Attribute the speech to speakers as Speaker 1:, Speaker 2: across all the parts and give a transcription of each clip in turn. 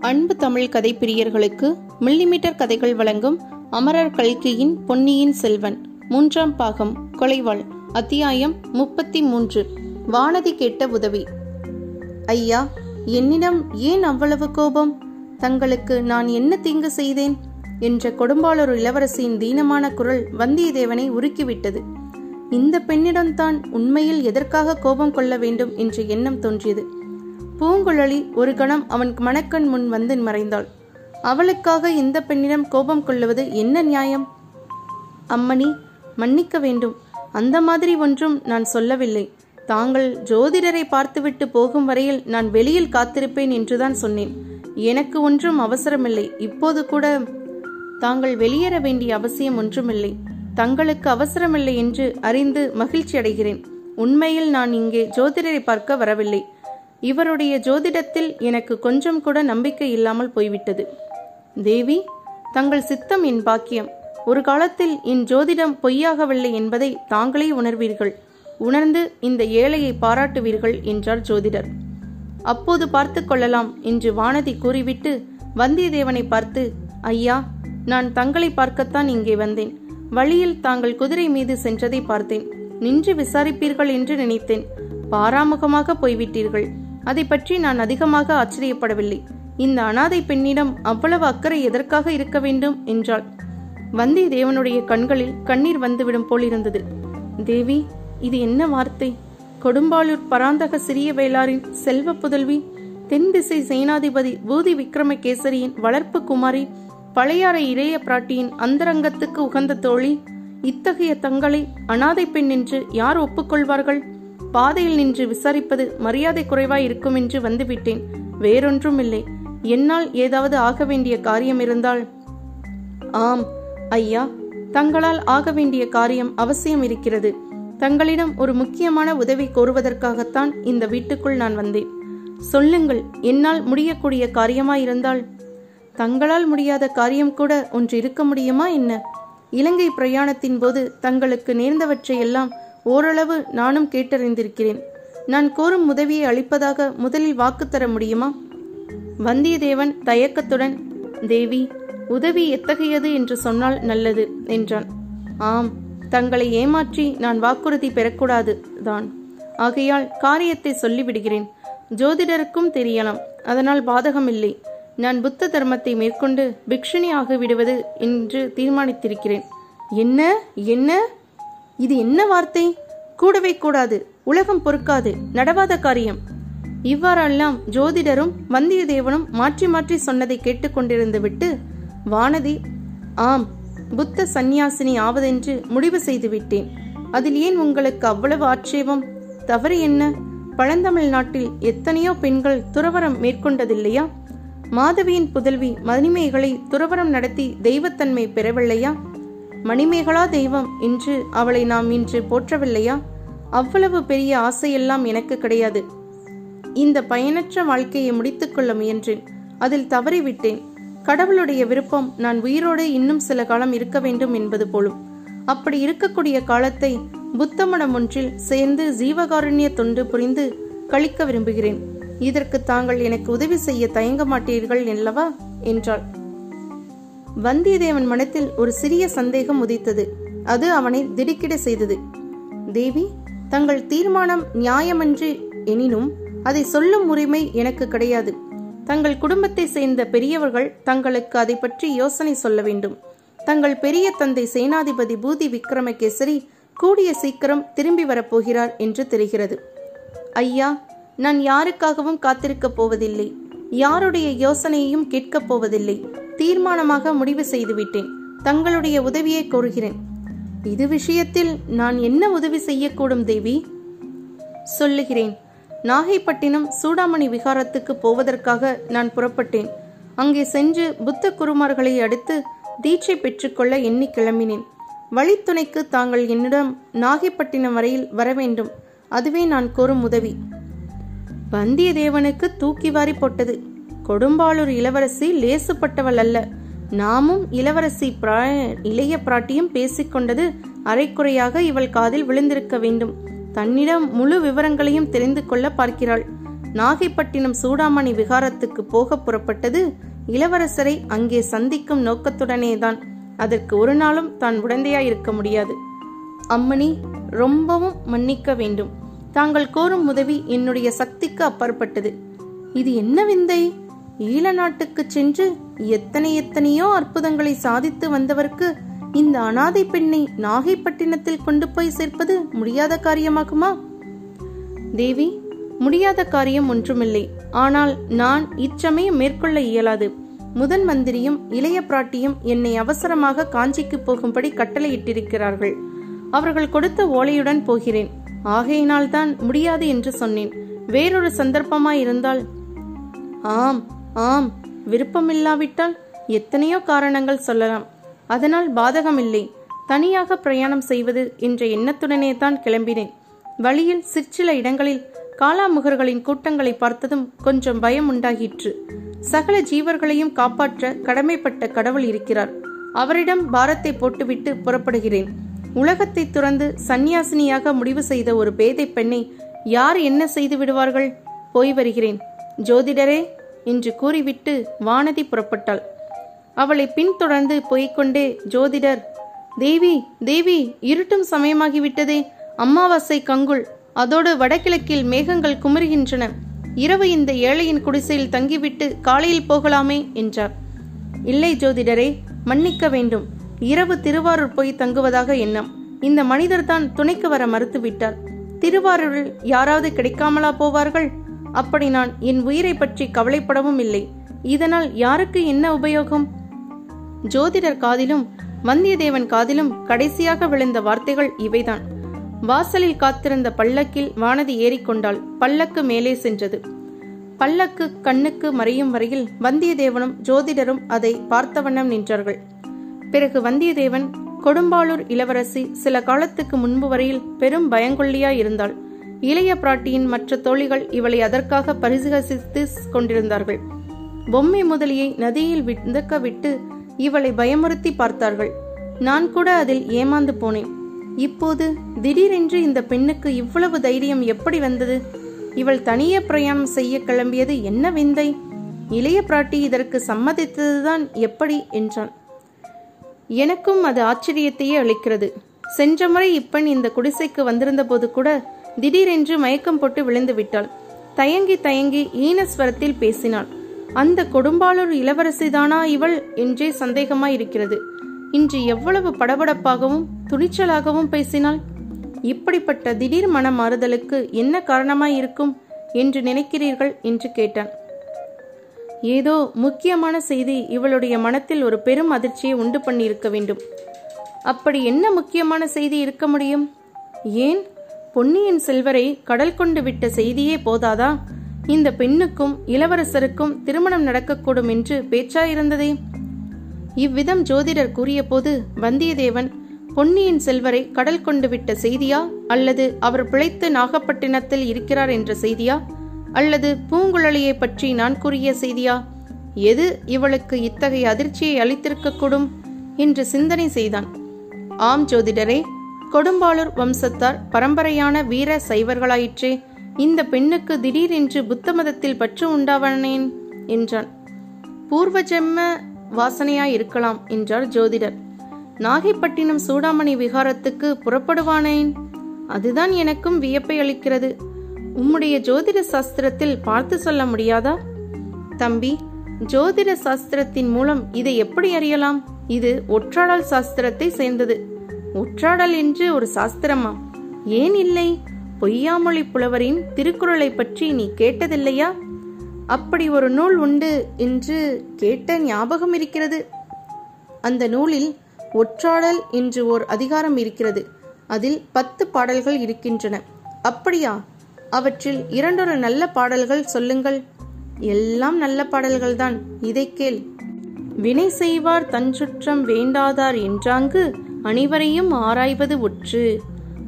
Speaker 1: அன்பு தமிழ் கதை பிரியர்களுக்கு மில்லிமீட்டர் கதைகள் வழங்கும் அமரர் கல்கியின் பொன்னியின் செல்வன் மூன்றாம் பாகம் கொலைவாள் அத்தியாயம் முப்பத்தி மூன்று வானதி கேட்ட உதவி. ஐயா என்னிடம் ஏன் அவ்வளவு கோபம்? தங்களுக்கு நான் என்ன தீங்கு செய்தேன்? என்ற கொடும்பாளூர் இளவரசியின் தீனமான குரல் வந்தியத்தேவனை உருக்கிவிட்டது. இந்த பெண்ணிடம்தான் உண்மையில் எதற்காக கோபம் கொள்ள வேண்டும் என்ற எண்ணம் தோன்றியது. பூங்குழலி ஒரு கணம் அவன் மணக்கண் முன் வந்து மறைந்தாள். அவளுக்காக இந்த பெண்ணிடம் கோபம் கொள்ளுவது என்ன நியாயம்? அம்மணி மன்னிக்க வேண்டும். அந்த மாதிரி ஒன்றும் நான் சொல்லவில்லை. தாங்கள் ஜோதிடரை பார்த்துவிட்டு போகும் வரையில் நான் வெளியில் காத்திருப்பேன் என்றுதான் சொன்னேன். எனக்கு ஒன்றும் அவசரமில்லை. இப்போது கூட தாங்கள் வெளியேற வேண்டிய அவசியம் ஒன்றுமில்லை. தங்களுக்கு அவசரமில்லை என்று அறிந்து மகிழ்ச்சி அடைகிறேன் உண்மையில் நான் இங்கே ஜோதிடரை பார்க்க வரவில்லை. இவருடைய ஜோதிடத்தில் எனக்கு கொஞ்சம் கூட நம்பிக்கை இல்லாமல் போய்விட்டது. தேவி தங்கள் சித்தம் என் பாக்கியம். ஒரு காலத்தில் என் ஜோதிடம் பொய்யாகவில்லை என்பதை தாங்களே உணர்வீர்கள். உணர்ந்து இந்த ஏழையை பாராட்டுவீர்கள் என்றார் ஜோதிடர். அப்போது பார்த்து கொள்ளலாம் என்று வானதி கூறிவிட்டு வந்தியத்தேவனை பார்த்து ஐயா நான் தங்களை பார்க்கத்தான் இங்கே வந்தேன். வழியில் தாங்கள் குதிரை மீது சென்றதை பார்த்தேன். நின்று விசாரிப்பீர்கள் என்று நினைத்தேன். பாராமுகமாக போய்விட்டீர்கள். அதை பற்றி நான் அதிகமாக ஆச்சரியப்படவில்லை. இந்த அனாதை பெண்ணிடம் அவ்வளவு அக்கறை எதற்காக இருக்க வேண்டும்? என்றாள். வந்தியத்தேவனுடைய கண்களில் கண்ணீர் வந்துவிடும் போல் இருந்தது. தேவி இது என்ன வார்த்தை? கொடும்பாளூர் பராந்தக சிறிய வேளாரின் செல்வ புதல்வி தென் திசை சேனாதிபதி பூதி விக்ரமகேசரியின் வளர்ப்பு குமாரி பழையாற இளைய பிராட்டியின் அந்தரங்கத்துக்கு உகந்த தோழி இத்தகைய தங்களை அனாதை பெண் என்று யார் ஒப்புக்கொள்வார்கள்? பாதையில் நின்று விசாரிப்பது மரியாதை குறைவாய் இருக்கும் என்று வந்துவிட்டேன். வேறொன்றும் இல்லை என்னால் ஏதாவது ஆக வேண்டிய காரியம் இருந்தால்? ஆம் ஐயா. தங்களால் ஆக வேண்டிய காரியம் அவசியம் இருக்கிறது. தங்களிடம் ஒரு முக்கியமான உதவி கோருவதற்காகத்தான் இந்த வீட்டுக்குள் நான் வந்தேன். சொல்லுங்கள் என்னால் முடியக்கூடிய காரியமாயிருந்தால்? தங்களால் முடியாத காரியம் கூட ஒன்று இருக்க முடியுமா என்ன? இலங்கை பிரயாணத்தின் போது தங்களுக்கு நேர்ந்தவற்றையெல்லாம் ஓரளவு நானும் கேட்டறிந்திருக்கிறேன். நான் கோரும் உதவியை அளிப்பதாக முதலில் வாக்கு தர முடியுமா? வந்தியத்தேவன் தயக்கத்துடன் தேவி உதவி எத்தகையது என்று சொன்னால் நல்லது என்றான். ஆம் தங்களை ஏமாற்றி நான் வாக்குறுதி பெறக்கூடாது தான். ஆகையால் காரியத்தை சொல்லிவிடுகிறேன். ஜோதிடருக்கும் தெரியலாம் அதனால் பாதகமில்லை. நான் புத்த தர்மத்தை மேற்கொண்டு பிக்ஷுனி ஆகிவிடுவது என்று தீர்மானித்திருக்கிறேன். என்ன? என்ன? இது என்ன வார்த்தை? கூடவே கூடாது உலகம் பொறுக்காது நடவாத காரியம். இவ்வாறெல்லாம் ஜோதிடரும் வந்தியத்தேவனும் மாற்றி மாற்றி சொன்னதை கேட்டுக்கொண்டிருந்து விட்டு வானதி ஆம் புத்த சந்நியாசினி ஆவதென்று முடிவு செய்து விட்டேன். அதில் ஏன் உங்களுக்கு அவ்வளவு ஆட்சேபம்? தவறு என்ன? பழந்தமிழ் நாட்டில் எத்தனையோ பெண்கள் துறவரம் மேற்கொண்டதில்லையா? மாதவியின் புதல்வி மணிமேகலை துறவரம் நடத்தி தெய்வத்தன்மை பெறவில்லையா? மணிமேகலா தெய்வம் என்று அவளை நாம் இன்று போற்றவில்லையா? அவ்வளவு பெரிய ஆசையெல்லாம் எனக்கு கிடையாது. இந்த பயனற்ற வாழ்க்கையை முடித்துக்கொள்ள முயன்றேன். அதில் தவறிவிட்டேன். கடவுளுடைய விருப்பம் நான் உயிரோடு இன்னும் சில காலம் இருக்க வேண்டும் என்பது போலும். அப்படி இருக்கக்கூடிய காலத்தை புத்தமடம் ஒன்றில் சேர்ந்து ஜீவகாருண்ய தொண்டு புரிந்து கழிக்க விரும்புகிறேன். இதற்கு தாங்கள் எனக்கு உதவி செய்ய தயங்க மாட்டீர்கள் அல்லவா? என்றாள். வந்தியத்தேவன் மனத்தில் ஒரு சிறிய சந்தேகம் உதித்தது. அது அவனை திடுக்கிட செய்தது. தேவி தங்கள் தீர்மானம் நியாயமன்று எனினும் அதை சொல்லும் உரிமை எனக்கு கிடையாது. தங்கள் குடும்பத்தை சேர்ந்த பெரியவர்கள் தங்களுக்கு அதை பற்றி யோசனை சொல்ல வேண்டும். தங்கள் பெரிய தந்தை சேனாதிபதி பூதி விக்ரமகேசரி கூடிய சீக்கிரம் திரும்பி வரப்போகிறார் என்று தெரிகிறது. ஐயா நான் யாருக்காகவும் காத்திருக்கப் போவதில்லை. யாருடைய யோசனையையும் கேட்கப் போவதில்லை. தீர்மானமாக முடிவு செய்துவிட்டேன். தங்களுடைய உதவியை கோருகிறேன். இது விஷயத்தில் நான் என்ன உதவி செய்யக்கூடும் தேவி? சொல்லுகிறேன். நாகைப்பட்டினம் சூடாமணி விகாரத்துக்கு போவதற்காக நான் புறப்பட்டேன். அங்கே சென்று புத்த குருமார்களை அடுத்து தீட்சை பெற்றுக்கொள்ள எண்ணி கிளம்பினேன். வழித்துணைக்கு தாங்கள் என்னிடம் நாகைப்பட்டினம் வரையில் வர வேண்டும். அதுவே நான் கோரும் உதவி. வந்தியத்தேவனுக்கு தூக்கி வாரி போட்டது. கொடும்பாளூர் இளவரசி லேசுப்பட்டவள் அல்ல. நாமும் இளவரசி இளைய பிராட்டியும் பேசிக்கொண்டது அரைக்குறையாக இவள் காதில் விழுந்திருக்க வேண்டும். தன்னிடம் முழு விவரங்களையும் தெரிந்து கொள்ள பார்க்கிறாள். நாகைப்பட்டினம் சூடாமணி விகாரத்துக்கு போக புறப்பட்டது இளவரசரை அங்கே சந்திக்கும் நோக்கத்துடனேதான். அதற்கு ஒரு நாளும் தான் உடந்தையாய் இருக்க முடியாது. அம்மணி ரொம்பவும் மன்னிக்க வேண்டும். தாங்கள் கோரும் உதவி என்னுடைய சக்திக்கு அப்பாற்பட்டது. இது என்ன விந்தை? ஈழ நாட்டுக்கு சென்று எத்தனை எத்தனையோ அற்புதங்களை சாதித்து வந்தவருக்கு இந்த அனாதை பெண்ணை நாகைப்பட்டினத்தில் கொண்டு போய் சேர்ப்பது முடியாத காரியமாகுமா? தேவி முடியாத காரியம் ஒன்றுமில்லை. ஆனால் நான் இச்சமயம் மேற்கொள்ள இயலாது. முதன் மந்திரியும் இளைய பிராட்டியும் என்னை அவசரமாக காஞ்சிக்கு போகும்படி கட்டளையிட்டிருக்கிறார்கள். அவர்கள் கொடுத்த ஓலையுடன் போகிறேன். ஆகையினால் தான் முடியாது என்று சொன்னேன். வேறொரு சந்தர்ப்பமாயிருந்தால்? ஆம் ஆம் விருப்பமில்லாவிட்டால் எத்தனையோ காரணங்கள் சொல்லலாம். அதனால் பாதகமில்லை. தனியாக பிரயாணம் செய்வது என்ற எண்ணத்துடனே தான் கிளம்பினேன். வழியில் சிற்சில இடங்களில் காலாமுகர்களின் கூட்டங்களை பார்த்ததும் கொஞ்சம் பயம் உண்டாகிற்று. சகல ஜீவர்களையும் காப்பாற்ற கடமைப்பட்ட கடவுள் இருக்கிறார். அவரிடம் பாரத்தை போட்டுவிட்டு புறப்படுகிறேன். உலகத்தை துறந்து சந்நியாசினியாக முடிவு செய்த ஒரு பேதை பெண்ணை யார் என்ன செய்து விடுவார்கள்? போய் வருகிறேன். ஜோதிடரே என்று கூறிவிட்டு வானதி புறப்பட்டாள். அவளை பின்தொடர்ந்து போய்கொண்டே ஜோதிடர் தேவி தேவி இருட்டும் சமயமாகிவிட்டதே. அமாவாசை கங்குள். அதோடு வடகிழக்கில் மேகங்கள் குமருகின்றன இரவு இந்த ஏழையின் குடிசையில் தங்கிவிட்டு காலையில் போகலாமே என்றார். இல்லை ஜோதிடரே மன்னிக்க வேண்டும். இரவு திருவாரூர் போய் தங்குவதாக எண்ணம். இந்த மனிதர் தான் துணைக்கு வர மறுத்துவிட்டார். திருவாரூரில் யாராவது கிடைக்காமலா போவார்கள்? அப்படி நான் என் உயிரை பற்றி கவலைப்படவும் இல்லை. இதனால் யாருக்கு என்ன உபயோகம்? ஜோதிடர் காதிலும் வந்தியத்தேவன் காதிலும் கடைசியாக விழுந்த வார்த்தைகள் இவைதான். வாசலில் காத்திருந்த பல்லக்கில் வானதி ஏறிக்கொண்டாள் பல்லக்கு மேலே சென்றது. பல்லக்கு கண்ணுக்கு மறையும் வரையில் வந்தியத்தேவனும் ஜோதிடரும் அதை பார்த்த வண்ணம் நின்றார்கள். பிறகு வந்தியத்தேவன் கொடும்பாளூர் இளவரசி சில காலத்துக்கு முன்பு வரையில் பெரும் பயங்கொள்ளியாய் இருந்தாள். இளைய பிராட்டியின் மற்ற தோழிகள் இவளை அதற்காக பரிசுகசித்து கொண்டிருந்தார்கள். பொம்மை முதலியை நதியில் விந்தக்க விட்டு இவளை பயமுறுத்தி பார்த்தார்கள். நான் கூட அதில் ஏமாந்து போனேன். இப்போது திடீரென்று இந்த பெண்ணுக்கு இவ்வளவு தைரியம் எப்படி வந்தது? இவள் தனியே பிரயாணம் செய்ய கிளம்பியது என்ன விந்தை? இளைய பிராட்டி இதற்கு சம்மதித்ததுதான் எப்படி? என்றான். எனக்கும் அது ஆச்சரியத்தையே அளிக்கிறது. சென்ற முறை இப்பெண் இந்த குடிசைக்கு வந்திருந்த போது கூட திடீரென்று மயக்கம் போட்டு விழுந்து விட்டாள். தயங்கி தயங்கி ஈனஸ்வரத்தில் பேசினாள். அந்த கொடும்பாளூர் இளவரசிதானா இவள் என்றே சந்தேகமாய் இருக்கிறது இன்று எவ்வளவு படபடப்பாகவும் துணிச்சலாகவும் பேசினாள். இப்படிப்பட்ட திடீர் மன மாறுதலுக்கு என்ன காரணமாய் இருக்கும் என்று நினைக்கிறீர்கள் என்று கேட்டான். ஏதோ முக்கியமான செய்தி இவளுடைய மனத்தில் ஒரு பெரும் அதிர்ச்சியை உண்டு பண்ணியிருக்க வேண்டும். அப்படி என்ன முக்கியமான செய்தி இருக்க முடியும்? ஏன் பொன்னியின் செல்வரை கடல் கொண்டு விட்ட செய்தியே போதாதா? இந்த பெண்ணுக்கும் இளவரசருக்கும் திருமணம் நடக்கக்கூடும் என்று பேச்சாயிருந்ததே இவ்விதம் ஜோதிடர் கூறியபோது வந்தியத்தேவன் பொன்னியின் செல்வரை கடல் கொண்டு விட்ட செய்தியா? அல்லது அவர் பிழைத்து நாகப்பட்டினத்தில் இருக்கிறார் என்ற செய்தியா? அல்லது பூங்குழலியை பற்றி நான் கூறிய செய்தியா? எது இவளுக்கு இத்தகைய அதிர்ச்சியை அளித்திருக்கக்கூடும்? என்று சிந்தனை செய்தான். ஆம் ஜோதிடரே கொடும்பாளூர் வம்சத்தார் பரம்பரையான வீர சைவர்களாயிற்றே இந்த பெண்ணுக்கு திடீரென்று புத்த மதத்தில் பற்று உண்டாவனேன்? என்றான். பூர்வ ஜென்ம வாசனையாய் இருக்கலாம் என்றார் ஜோதிடர். நாகைப்பட்டினம் சூடாமணி விகாரத்துக்கு புறப்படுவானேன்? அதுதான் எனக்கும் வியப்பை அளிக்கிறது. உம்முடைய ஜோதிட சாஸ்திரத்தில் பார்த்து சொல்ல முடியாதா? தம்பி ஜோதிட சாஸ்திரத்தின் மூலம் இதை எப்படி அறியலாம்? இது ஒற்றாடல் சாஸ்திரத்தை சேர்ந்தது. ஒற்றாடல் என்று ஒரு சாஸ்திரமா? ஏன் இல்லை? பொய்யாமொழி புலவரின் திருக்குறளை பற்றி நீ கேட்டதில்லையா? அப்படி ஒரு நூல் உண்டு என்று கேட்ட ஞாபகம் இருக்கிறது. அந்த நூலில் ஒற்றாடல் என்று ஓர் அதிகாரம் இருக்கிறது. அதில் பத்து பாடல்கள் இருக்கின்றன. அப்படியா? அவற்றில் இரண்டொரு நல்ல பாடல்கள் சொல்லுங்கள். எல்லாம் நல்ல பாடல்கள்தான் இதை கேள். வினை செய்வார் தன் சுற்றம் வேண்டாதார் என்றாங்கு அனைவரையும் ஆராய்வது ஒற்று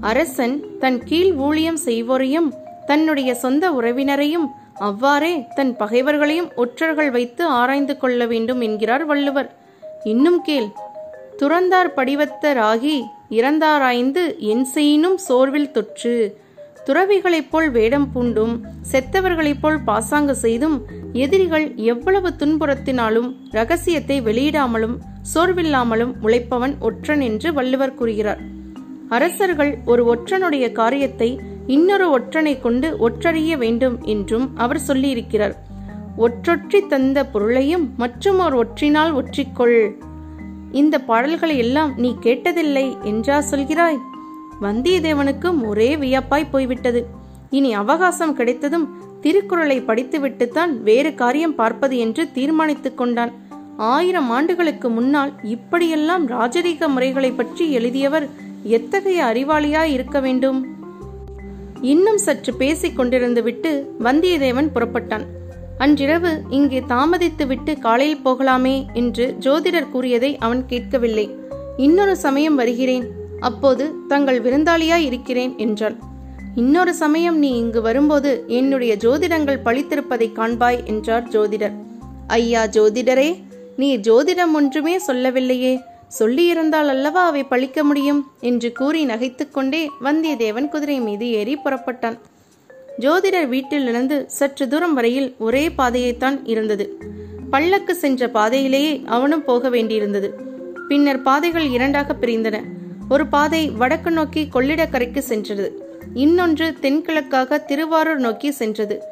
Speaker 1: அரசன் தன் கீழ் ஊழியம் செய்வோரையும் தன்னுடைய சொந்த உறவினரையும் அவ்வாறே தன் பகைவர்களையும் ஒற்றர்கள் வைத்து ஆராய்ந்து கொள்ள வேண்டும் என்கிறார் வள்ளுவர். இன்னும் கேள் துறந்தார் படிவத்தராகி இறந்தாராய்ந்து என் செய்யினும் சோர்வில் தொற்று. துறவிகளைப் போல் வேடம் பூண்டும் செத்தவர்களைப் போல் பாசாங்கு செய்தும் எதிரிகள் எவ்வளவு துன்புறத்தினாலும் ரகசியத்தை வெளியிடாமலும் சோர்வில்லாமலும் உழைப்பவன் ஒற்றன் என்று வள்ளுவர் கூறுகிறார். அரசர்கள் ஒரு ஒற்றனுடைய காரியத்தை இன்னொரு ஒற்றனை கொண்டு ஒற்றறிய வேண்டும் என்றும் அவர் சொல்லியிருக்கிறார். ஒற்றொற்றி தந்த பொருளையும் மற்றும் ஒரு ஒற்றினால் ஒற்றிக்கொள். இந்த பாடல்களை எல்லாம் நீ கேட்டதில்லை என்றா சொல்கிறாய்? வந்தியத்தேவனுக்கும் ஒரே வியப்பாய் போய்விட்டது. இனி அவகாசம் கிடைத்ததும் திருக்குறளை படித்துவிட்டுத்தான் வேறு காரியம் பார்ப்பது என்று தீர்மானித்துக் கொண்டான். ஆயிரம் ஆண்டுகளுக்கு முன்னால் இப்படியெல்லாம் ராஜரீக முறைகளை பற்றி எழுதியவர் எத்தகைய அறிவாளியாய் இருக்க வேண்டும்? இன்னும் சற்று பேசிக் கொண்டிருந்துவிட்டு வந்தியத்தேவன் புறப்பட்டான். அன்றிரவு இங்கே தாமதித்துவிட்டு காலையில் போகலாமே என்று ஜோதிடர் கூறியதை அவன் கேட்கவில்லை. இன்னொரு சமயம் வருகிறேன். அப்போது தங்கள் விருந்தாளியாய் இருக்கிறேன் என்றாள். இன்னொரு சமயம் நீ இங்கு வரும்போது என்னுடைய ஜோதிடங்கள் பழித்திருப்பதை காண்பாய் என்றார் ஜோதிடர். ஐயா ஜோதிடரே நீ ஜோதிடம் ஒன்றுமே சொல்லவில்லையே. சொல்லியிருந்தால் அல்லவா அவை பழிக்க முடியும் என்று கூறி நகைத்துக்கொண்டே வந்தியத்தேவன் குதிரை மீது ஏறி புறப்பட்டான். ஜோதிடர் வீட்டிலிருந்து சற்று தூரம் வரையில் ஒரே பாதையைத்தான் இருந்தது. பல்லக்கு சென்ற பாதையிலேயே அவனும் போக வேண்டியிருந்தது. பின்னர் பாதைகள் இரண்டாக பிரிந்தன. ஒரு பாதை வடக்கு நோக்கி கொள்ளிடக்கரைக்கு சென்றது. இன்னொன்று தென்கிழக்காக திருவாரூர் நோக்கி சென்றது.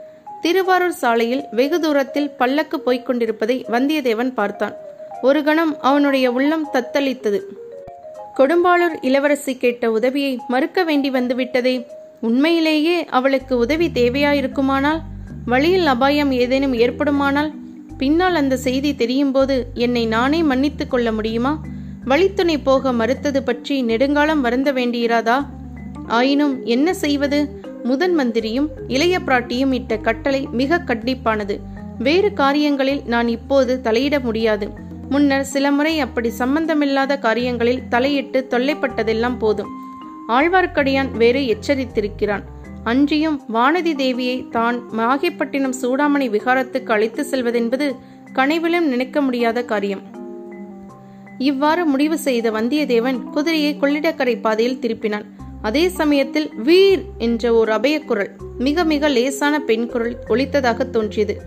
Speaker 1: திருவாரூர் சாலையில் வெகு தூரத்தில் பல்லக்கு போய்க் கொண்டிருப்பதை வந்தியத்தேவன் பார்த்தான். ஒரு கணம் அவனுடைய உள்ளம் தத்தளித்தது. கொடும்பாளூர் இளவரசி கேட்ட உதவியை மறுக்க வேண்டி வந்துவிட்டதே. உண்மையிலேயே அவளுக்கு உதவி தேவையாயிருக்குமானால் வழியில் அபாயம் ஏதேனும் ஏற்படுமானால் பின்னால் அந்த செய்தி தெரியும் போது என்னை நானே மன்னித்துக் கொள்ள முடியுமா? வழித்துணை போக மறுத்தது பற்றி நெடுங்காலம் வருந்த வேண்டியிராதா? ஆயினும் என்ன செய்வது? முதன் மந்திரியும் இளைய பிராட்டியும் இட்ட கட்டளை மிக கண்டிப்பானது. வேறு காரியங்களில் நான் இப்போது தலையிட முடியாது. முன்னர் சில முறை அப்படி சம்பந்தமில்லாத காரியங்களில் தலையிட்டு தொல்லைப்பட்டதெல்லாம் போதும். ஆழ்வார்க்கடியான் வேறு எச்சரித்திருக்கிறான். அன்றியும் வானதி தேவியை தான் மாகிப்பட்டினம் சூடாமணி விகாரத்துக்கு அழைத்து செல்வதென்பது கனைவிலும் நினைக்க முடியாத காரியம். இவ்வாறு முடிவு செய்த வந்தியத்தேவன் குதிரையை கொள்ளிடக்கரை பாதையில் திருப்பினான். அதே சமயத்தில் வீர் என்ற ஒரு அபயக்குரல் மிக மிக லேசான பெண் குரல் ஒலித்ததாக தோன்றியது.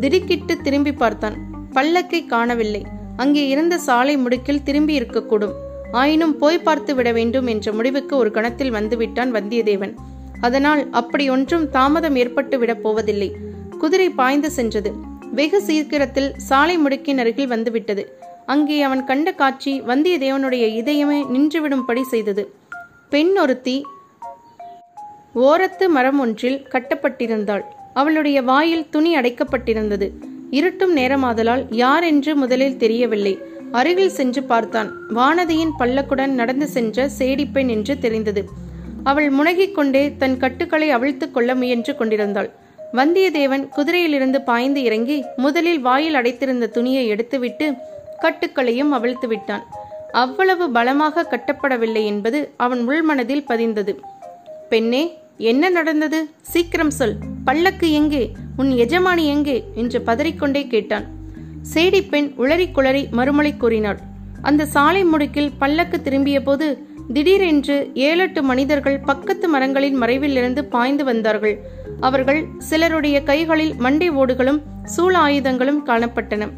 Speaker 1: திடுக்கிட்டு திரும்பி பார்த்தான். பல்லக்கை காணவில்லை. அங்கே இருந்த சாலை முடுக்கில் திரும்பி இருக்கக்கூடும். ஆயினும் போய் பார்த்து விட வேண்டும் என்ற முடிவுக்கு ஒரு கணத்தில் வந்துவிட்டான் வந்தியத்தேவன். அதனால் அப்படி ஒன்றும் தாமதம் ஏற்பட்டு விடப் போவதில்லை. குதிரை பாய்ந்து சென்றது. வெகு சீக்கிரத்தில் சாலை முடுக்கின் அருகில் வந்துவிட்டது. அங்கே அவன் கண்ட காட்சி வந்தியத்தேவனுடைய இதயமே நின்றுவிடும்படி செய்தது. பெண் ஒருத்தி ஓரத்து மரம் ஒன்றில் கட்டப்பட்டிருந்தாள். அவளுடைய வாயில் துணி அடைக்கப்பட்டிருந்தது. இருட்டும் நேரமாதலால் யார் என்று முதலில் தெரியவில்லை. அருகில் சென்று பார்த்தான். வானதியின் பல்லக்குடன் நடந்து சென்ற சேடிப்பெண் என்று தெரிந்தது. அவள் முனகிக் கொண்டே தன் கட்டுக்களை அவிழ்த்துக் கொள்ள முயன்று கொண்டிருந்தாள். வந்தியத்தேவன் குதிரையிலிருந்து பாய்ந்து இறங்கி முதலில் வாயில் அடைத்திருந்த துணியை எடுத்துவிட்டு கட்டுக்களையும் அவிழ்த்து விட்டான் அவ்வளவு பலமாக கட்டப்படவில்லை என்பது அவன் உள்மனதில் பதிந்தது. பெண்ணே என்ன நடந்தது? சீக்கிரம் சொல். பல்லக்கு எங்கே? உன் எஜமானி எங்கே? என்று பதறிக்கொண்டே கேட்டான். சேடி பெண் உளறி குளறி மறுமொழி கூறினாள். அந்த சாலை முடுக்கில் பல்லக்கு திரும்பிய போது திடீரென்று ஏழெட்டு மனிதர்கள் பக்கத்து மரங்களின் மறைவிலிருந்து பாய்ந்து வந்தார்கள். அவர்கள் சிலருடைய கைகளில் மண்டை ஓடுகளும் சூழ ஆயுதங்களும் காணப்பட்டன.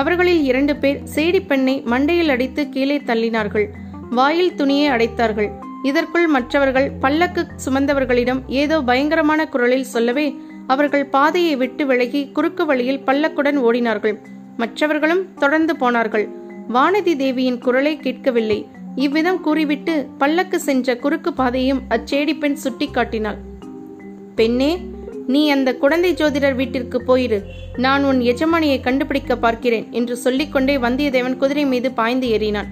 Speaker 1: அவர்களில் இரண்டு பேர் சேடி பெண்ணை மண்டையில் அடித்து கீழே தள்ளினார்கள். வாயில் துணியை அடைத்தார்கள். இதற்குள் மற்றவர்கள் பல்லக்கு சுமந்தவர்களிடம் ஏதோ பயங்கரமான குரலில் சொல்லவே அவர்கள் பாதையை விட்டு விலகி குறுக்கு வழியில் பல்லக்குடன் ஓடினார்கள். மற்றவர்களும் தொடர்ந்து போனார்கள். வானதி தேவியின் குரலை கேட்கவில்லை. இவ்விதம் கூறிவிட்டு பல்லக்கு சென்ற குறுக்கு பாதையும் அச்சேடி பெண் சுட்டிக்காட்டினாள். பெண்ணே நீ அந்த குழந்தை ஜோதிடர் வீட்டிற்கு போயிரு. நான் உன் எஜமானியை கண்டுபிடிக்க பார்க்கிறேன் என்று சொல்லிக்கொண்டே வந்தியத்தேவன் குதிரை மீது பாய்ந்து ஏறினான்.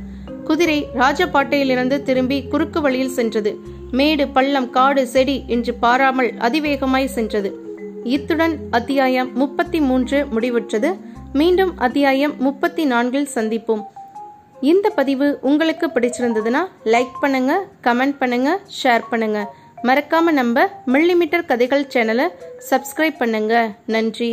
Speaker 1: குதிரை ராஜபாட்டையிலிருந்து திரும்பி குறுக்கு வழியில் சென்றது. மேடு பள்ளம் காடு செடி என்று பாராமல் அதிவேகமாய் சென்றது. இத்துடன் அத்தியாயம் முப்பத்தி மூன்று முடிவுற்றது. மீண்டும் அத்தியாயம் முப்பத்தி நான்கில் சந்திப்போம். இந்த பதிவு உங்களுக்கு பிடிச்சிருந்ததுன்னா லைக் பண்ணுங்க கமெண்ட் பண்ணுங்க ஷேர் பண்ணுங்க. மறக்காம நம்ம மில்லிமீட்டர் கதைகள் சேனலை சப்ஸ்கிரைப் பண்ணுங்க. நன்றி.